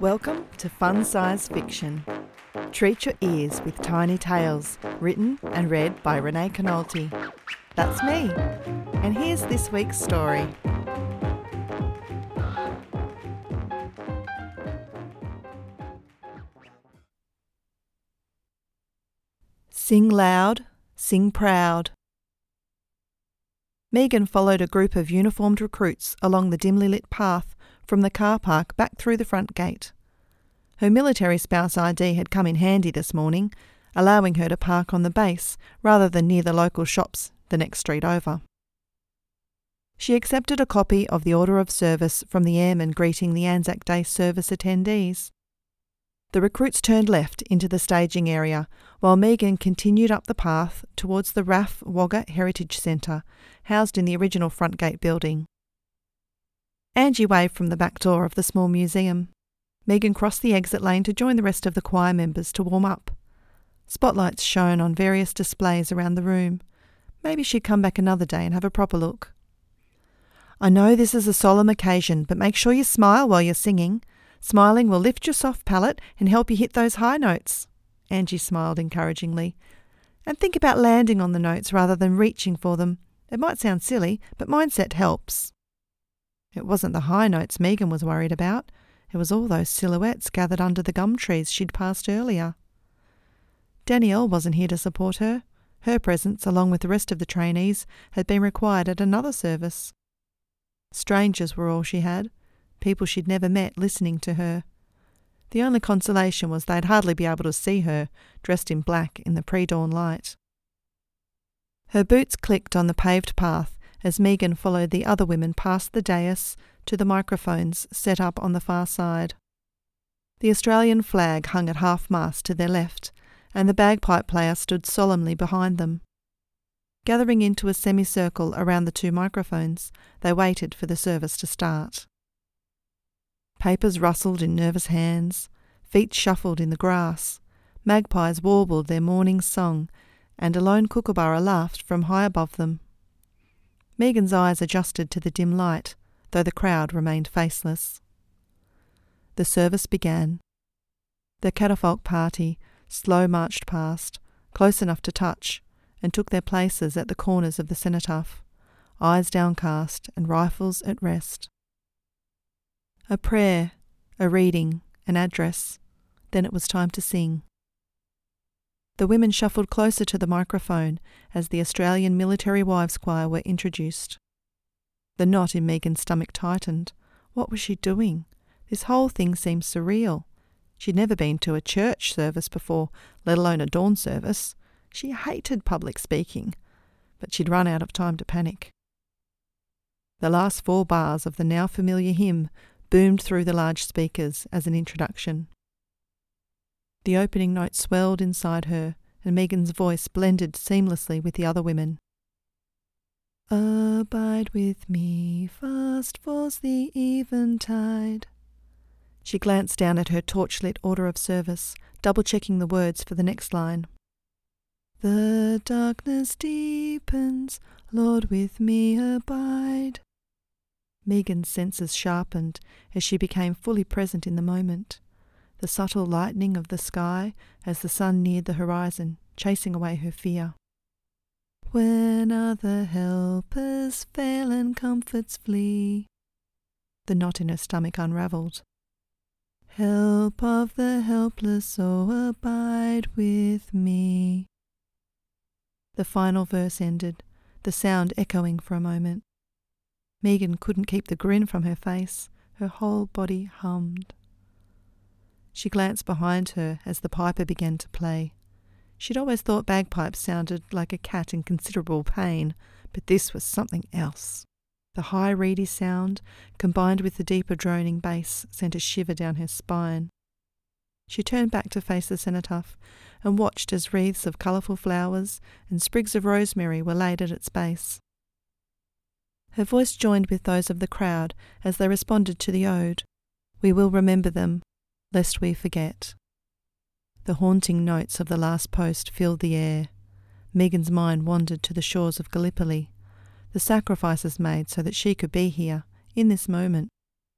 Welcome to Fun Size Fiction. Treat your ears with tiny tales, written and read by Renee Conoulty. That's me. And here's this week's story. Sing loud, sing proud. Megan followed a group of uniformed recruits along the dimly lit path from the car park back through the front gate. Her military spouse ID had come in handy this morning, allowing her to park on the base rather than near the local shops the next street over. She accepted a copy of the Order of Service from the airman greeting the Anzac Day service attendees. The recruits turned left into the staging area, while Megan continued up the path towards the RAAF Wagga Heritage Centre, housed in the original front gate building. Angie waved from the back door of the small museum. Megan crossed the exit lane to join the rest of the choir members to warm up. Spotlights shone on various displays around the room. Maybe she'd come back another day and have a proper look. I know this is a solemn occasion, but make sure you smile while you're singing. Smiling will lift your soft palate and help you hit those high notes. Angie smiled encouragingly. And think about landing on the notes rather than reaching for them. It might sound silly, but mindset helps. It wasn't the high notes Megan was worried about. It was all those silhouettes gathered under the gum trees she'd passed earlier. Danielle wasn't here to support her. Her presence, along with the rest of the trainees, had been required at another service. Strangers were all she had, people she'd never met listening to her. The only consolation was they'd hardly be able to see her, dressed in black in the pre dawn light. Her boots clicked on the paved path as Megan followed the other women past the dais to the microphones set up on the far side. The Australian flag hung at half mast to their left, and the bagpipe player stood solemnly behind them. Gathering into a semicircle around the two microphones, they waited for the service to start. Papers rustled in nervous hands, feet shuffled in the grass, magpies warbled their morning song, and a lone kookaburra laughed from high above them. Megan's eyes adjusted to the dim light, though the crowd remained faceless. The service began. The catafalque party slow marched past, close enough to touch, and took their places at the corners of the cenotaph, eyes downcast and rifles at rest. A prayer, a reading, an address, then it was time to sing. The women shuffled closer to the microphone as the Australian Military Wives Choir were introduced. The knot in Megan's stomach tightened. What was she doing? This whole thing seemed surreal. She'd never been to a church service before, let alone a dawn service. She hated public speaking, but she'd run out of time to panic. The last four bars of the now familiar hymn boomed through the large speakers as an introduction. The opening note swelled inside her, and Megan's voice blended seamlessly with the other women. Abide with me, fast falls the eventide. She glanced down at her torchlit order of service, double checking the words for the next line. The darkness deepens, Lord, with me abide. Megan's senses sharpened as she became fully present in the moment the subtle lightening of the sky as the sun neared the horizon, chasing away her fear. When other helpers fail and comforts flee, the knot in her stomach unravelled. Help of the helpless, oh, abide with me. The final verse ended, the sound echoing for a moment. Megan couldn't keep the grin from her face. Her whole body hummed. She glanced behind her as the piper began to play. She'd always thought bagpipes sounded like a cat in considerable pain, but this was something else. The high, reedy sound, combined with the deeper droning bass, sent a shiver down her spine. She turned back to face the cenotaph and watched as wreaths of colourful flowers and sprigs of rosemary were laid at its base. Her voice joined with those of the crowd as they responded to the ode. We will remember them, lest we forget. The haunting notes of the last post filled the air. Megan's mind wandered to the shores of Gallipoli, the sacrifices made so that she could be here, in this moment,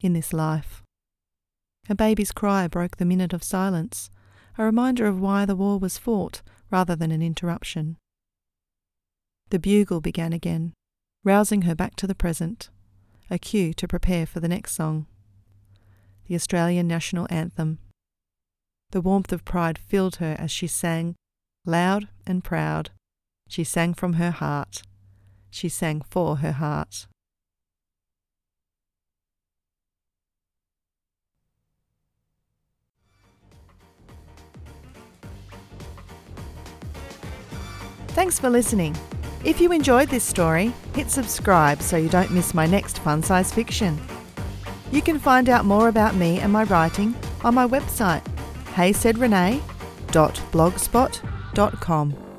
in this life. A baby's cry broke the minute of silence, a reminder of why the war was fought rather than an interruption. The bugle began again, rousing her back to the present, a cue to prepare for the next song. The Australian national anthem. The warmth of pride filled her as she sang, loud and proud. She sang from her heart. She sang for her heart. Thanks for listening. If you enjoyed this story, hit subscribe so you don't miss my next fun size fiction. You can find out more about me and my writing on my website, heysaidrenee.blogspot.com.